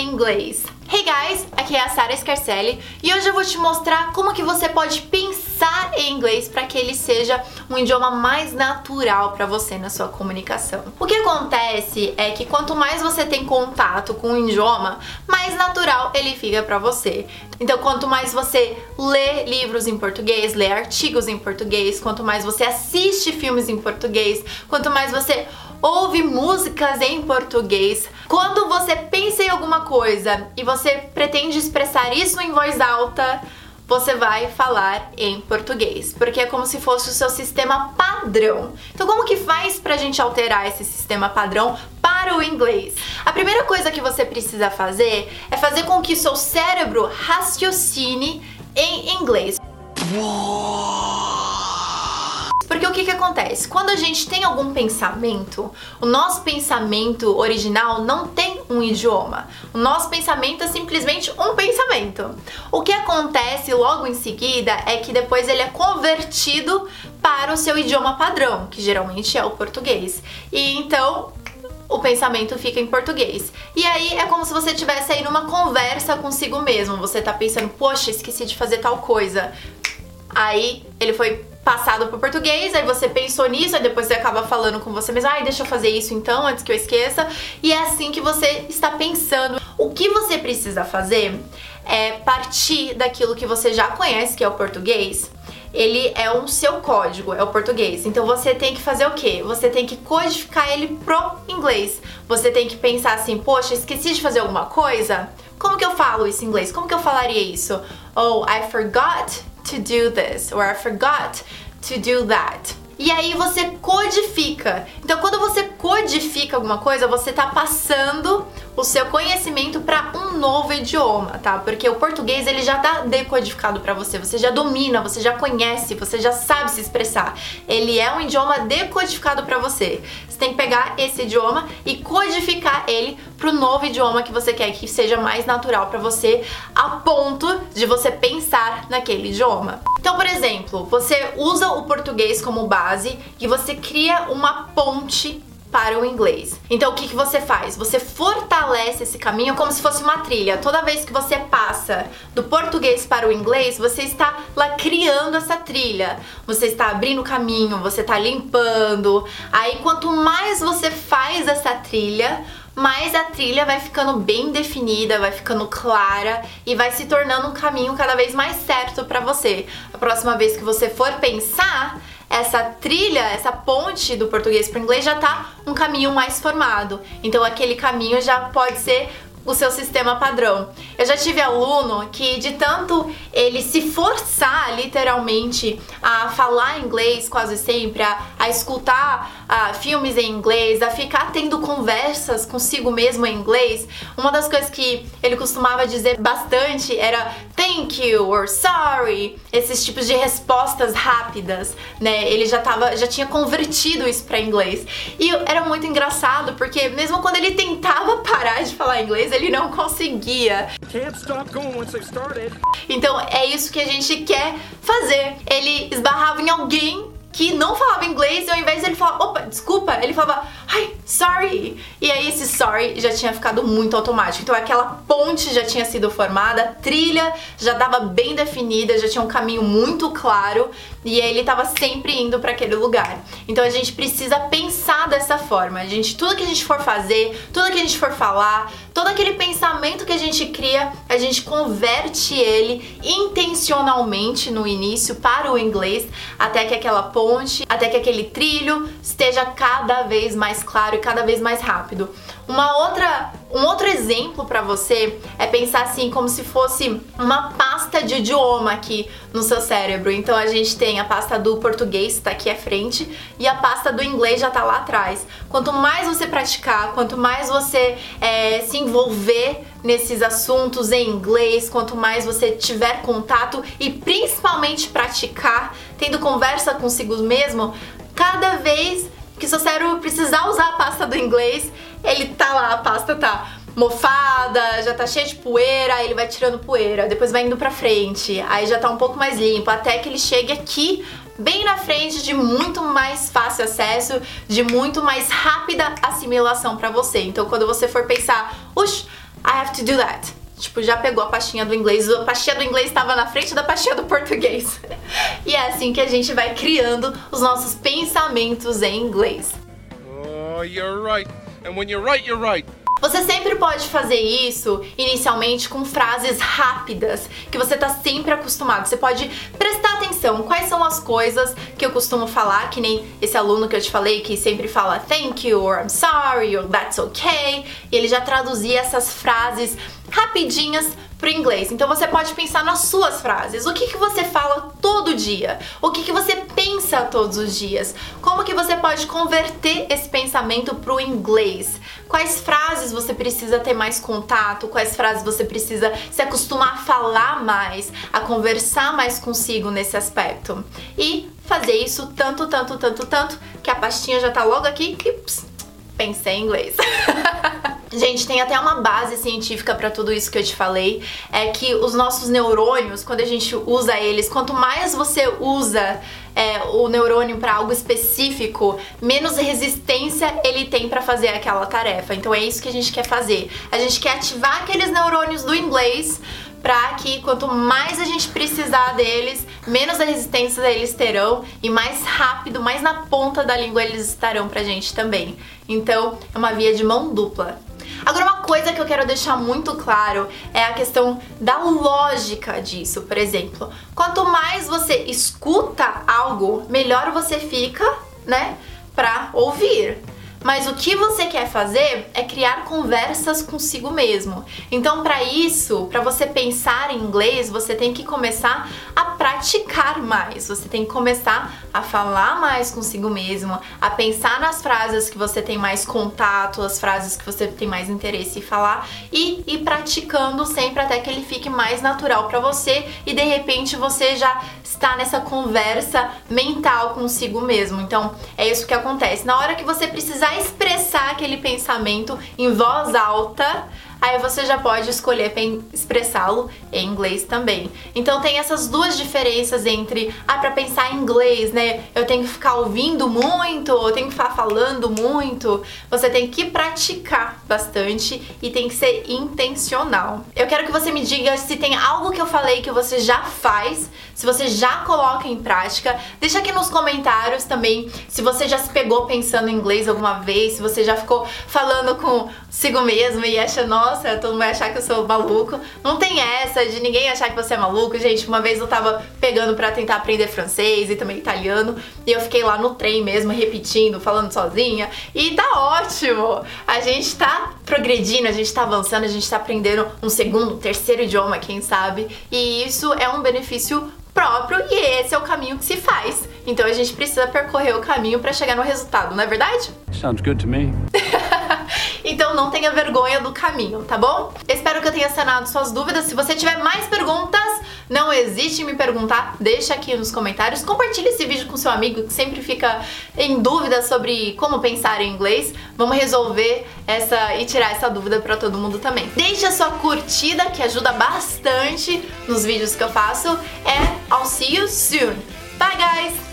inglês. Hey guys, aqui é a Sara Scarcelli e hoje eu vou te mostrar como que você pode pensar em inglês para que ele seja um idioma mais natural para você na sua comunicação. O que acontece é que quanto mais você tem contato com o idioma, mais natural ele fica para você. Então, quanto mais você lê livros em português, lê artigos em português, quanto mais você assiste filmes em português, quanto mais você ouve músicas em português. Quando você pensa em alguma coisa e você pretende expressar isso em voz alta, você vai falar em português, porque é como se fosse o seu sistema padrão. Então, como que faz pra gente alterar esse sistema padrão para o inglês? A primeira coisa que você precisa fazer é fazer com que seu cérebro raciocine em inglês. Porque o que, que acontece? Quando a gente tem algum pensamento, o nosso pensamento original não tem um idioma. O nosso pensamento é simplesmente um pensamento. O que acontece logo em seguida é que depois ele é convertido para o seu idioma padrão, que geralmente é o português. E então o pensamento fica em português. E aí é como se você estivesse aí numa conversa consigo mesmo. Você tá pensando, poxa, esqueci de fazer tal coisa. Aí ele foi passado pro português, aí você pensou nisso, aí depois você acaba falando com você mesmo, ai, deixa eu fazer isso então, antes que eu esqueça. E é assim que você está pensando. O que você precisa fazer é partir daquilo que você já conhece, que é o português. Ele é o seu código, é o português. Então você tem que fazer o quê? Você tem que codificar ele pro inglês. Você tem que pensar assim, poxa, esqueci de fazer alguma coisa? Como que eu falo isso em inglês? Como que eu falaria isso? Oh, I forgot to do this or I forgot to do that. E aí você codifica. Então, quando você codifica alguma coisa, você tá passando o seu conhecimento para um novo idioma, tá? Porque o português ele já tá decodificado para você, você já domina, você já conhece, você já sabe se expressar. Ele é um idioma decodificado para você. Você tem que pegar esse idioma e codificar ele pro novo idioma que você quer que seja mais natural para você, a ponto de você pensar naquele idioma. Então, por exemplo, você usa o português como base e você cria uma ponte para o inglês. Então o que, que você faz? Você fortalece esse caminho como se fosse uma trilha. Toda vez que você passa do português para o inglês, você está lá criando essa trilha. Você está abrindo caminho, você está limpando. Aí quanto mais você faz essa trilha, mais a trilha vai ficando bem definida, vai ficando clara e vai se tornando um caminho cada vez mais certo para você. A próxima vez que você for pensar, essa trilha, essa ponte do português para o inglês já tá um caminho mais formado. Então aquele caminho já pode ser o seu sistema padrão. Eu já tive aluno que de tanto ele se forçar literalmente a falar inglês quase sempre, a, a escutar a, filmes em inglês, a ficar tendo conversas consigo mesmo em inglês, uma das coisas que ele costumava dizer bastante era thank you or sorry, esses tipos de respostas rápidas, né? Ele já tava, já tinha convertido isso para inglês. E era muito engraçado porque mesmo quando ele tentava parar de falar inglês, ele não conseguia. Então é isso que a gente quer fazer. Ele esbarrava em alguém que não falava inglês e ao invés de ele falar, opa, desculpa, ele falava, ai, sorry. E aí esse sorry já tinha ficado muito automático. Então aquela ponte já tinha sido formada, a trilha já estava bem definida, já tinha um caminho muito claro e ele estava sempre indo para aquele lugar. Então a gente precisa pensar dessa forma. A gente, tudo que a gente for fazer, tudo que a gente for falar, todo aquele pensamento que a gente cria, a gente converte ele intencionalmente no início para o inglês, até que aquela ponte, até que aquele trilho esteja cada vez mais claro e cada vez mais rápido. Uma outra, um outro exemplo para você é pensar assim como se fosse uma pasta de idioma aqui no seu cérebro. Então a gente tem a pasta do português está aqui à frente e a pasta do inglês já está lá atrás. Quanto mais você praticar, quanto mais você é, se envolver nesses assuntos em inglês, quanto mais você tiver contato e principalmente praticar, tendo conversa consigo mesmo, cada vez que seu cérebro precisar usar a pasta do inglês, ele tá lá, a pasta tá mofada, já tá cheia de poeira, ele vai tirando poeira, depois vai indo pra frente, aí já tá um pouco mais limpo, até que ele chegue aqui, bem na frente, de muito mais fácil acesso, de muito mais rápida assimilação para você. Então, quando você for pensar, uxa, I have to do that. Tipo, já pegou a pastinha do inglês. A pastinha do inglês estava na frente da pastinha do português. e é assim que a gente vai criando os nossos pensamentos em inglês. Oh, you're right. And when you're right, you're right. Você sempre pode fazer isso inicialmente com frases rápidas que você tá sempre acostumado. Você pode prestar atenção quais são as coisas que eu costumo falar, que nem esse aluno que eu te falei que sempre fala thank you, or I'm sorry, or that's okay. E ele já traduzia essas frases rapidinhas pro inglês. Então você pode pensar nas suas frases. O que, que você fala todo dia? O que, que você pensa todos os dias? Como que você pode converter esse pensamento pro inglês? Quais frases você precisa ter mais contato? Quais frases você precisa se acostumar a falar mais, a conversar mais consigo nesse aspecto? E fazer isso tanto, tanto, tanto, tanto que a pastinha já tá logo aqui e pensei em inglês. Gente, tem até uma base científica para tudo isso que eu te falei, é que os nossos neurônios, quando a gente usa eles, quanto mais você usa é, o neurônio para algo específico, menos resistência ele tem para fazer aquela tarefa. Então é isso que a gente quer fazer. A gente quer ativar aqueles neurônios do inglês para que quanto mais a gente precisar deles, menos a resistência eles terão e mais rápido, mais na ponta da língua eles estarão pra gente também. Então, é uma via de mão dupla. Agora, uma coisa que eu quero deixar muito claro é a questão da lógica disso. Por exemplo, quanto mais você escuta algo, melhor você fica, né, pra ouvir. Mas o que você quer fazer é criar conversas consigo mesmo. Então, para isso, para você pensar em inglês, você tem que começar a praticar mais. Você tem que começar a falar mais consigo mesmo, a pensar nas frases que você tem mais contato, as frases que você tem mais interesse em falar e ir praticando sempre até que ele fique mais natural para você e de repente você já está nessa conversa mental consigo mesmo. Então, é isso que acontece. Na hora que você precisar expressar aquele pensamento em voz alta, aí você já pode escolher expressá-lo em inglês também. Então tem essas duas diferenças entre, ah, para pensar em inglês, né? Eu tenho que ficar ouvindo muito, eu tenho que ficar falando muito. Você tem que praticar bastante e tem que ser intencional. Eu quero que você me diga se tem algo que eu falei que você já faz, se você já coloca em prática. Deixa aqui nos comentários também se você já se pegou pensando em inglês alguma vez, se você já ficou falando consigo mesmo e acha, nossa, nossa, todo mundo vai achar que eu sou maluco. Não tem essa de ninguém achar que você é maluco. Gente, uma vez eu tava pegando para tentar aprender francês e também italiano, e eu fiquei lá no trem mesmo, repetindo, falando sozinha, e tá ótimo! A gente tá progredindo, a gente tá avançando, a gente tá aprendendo um segundo, terceiro idioma, quem sabe, e isso é um benefício próprio e esse é o caminho que se faz. Então a gente precisa percorrer o caminho para chegar no resultado, não é verdade? Sounds good to me. então não tenha vergonha do caminho, tá bom? Espero que eu tenha sanado suas dúvidas. Se você tiver mais perguntas, não hesite em me perguntar, deixa aqui nos comentários. Compartilhe esse vídeo com seu amigo que sempre fica em dúvida sobre como pensar em inglês. Vamos resolver essa e tirar essa dúvida para todo mundo também. Deixe a sua curtida que ajuda bastante nos vídeos que eu faço. And I'll see you soon. Bye guys!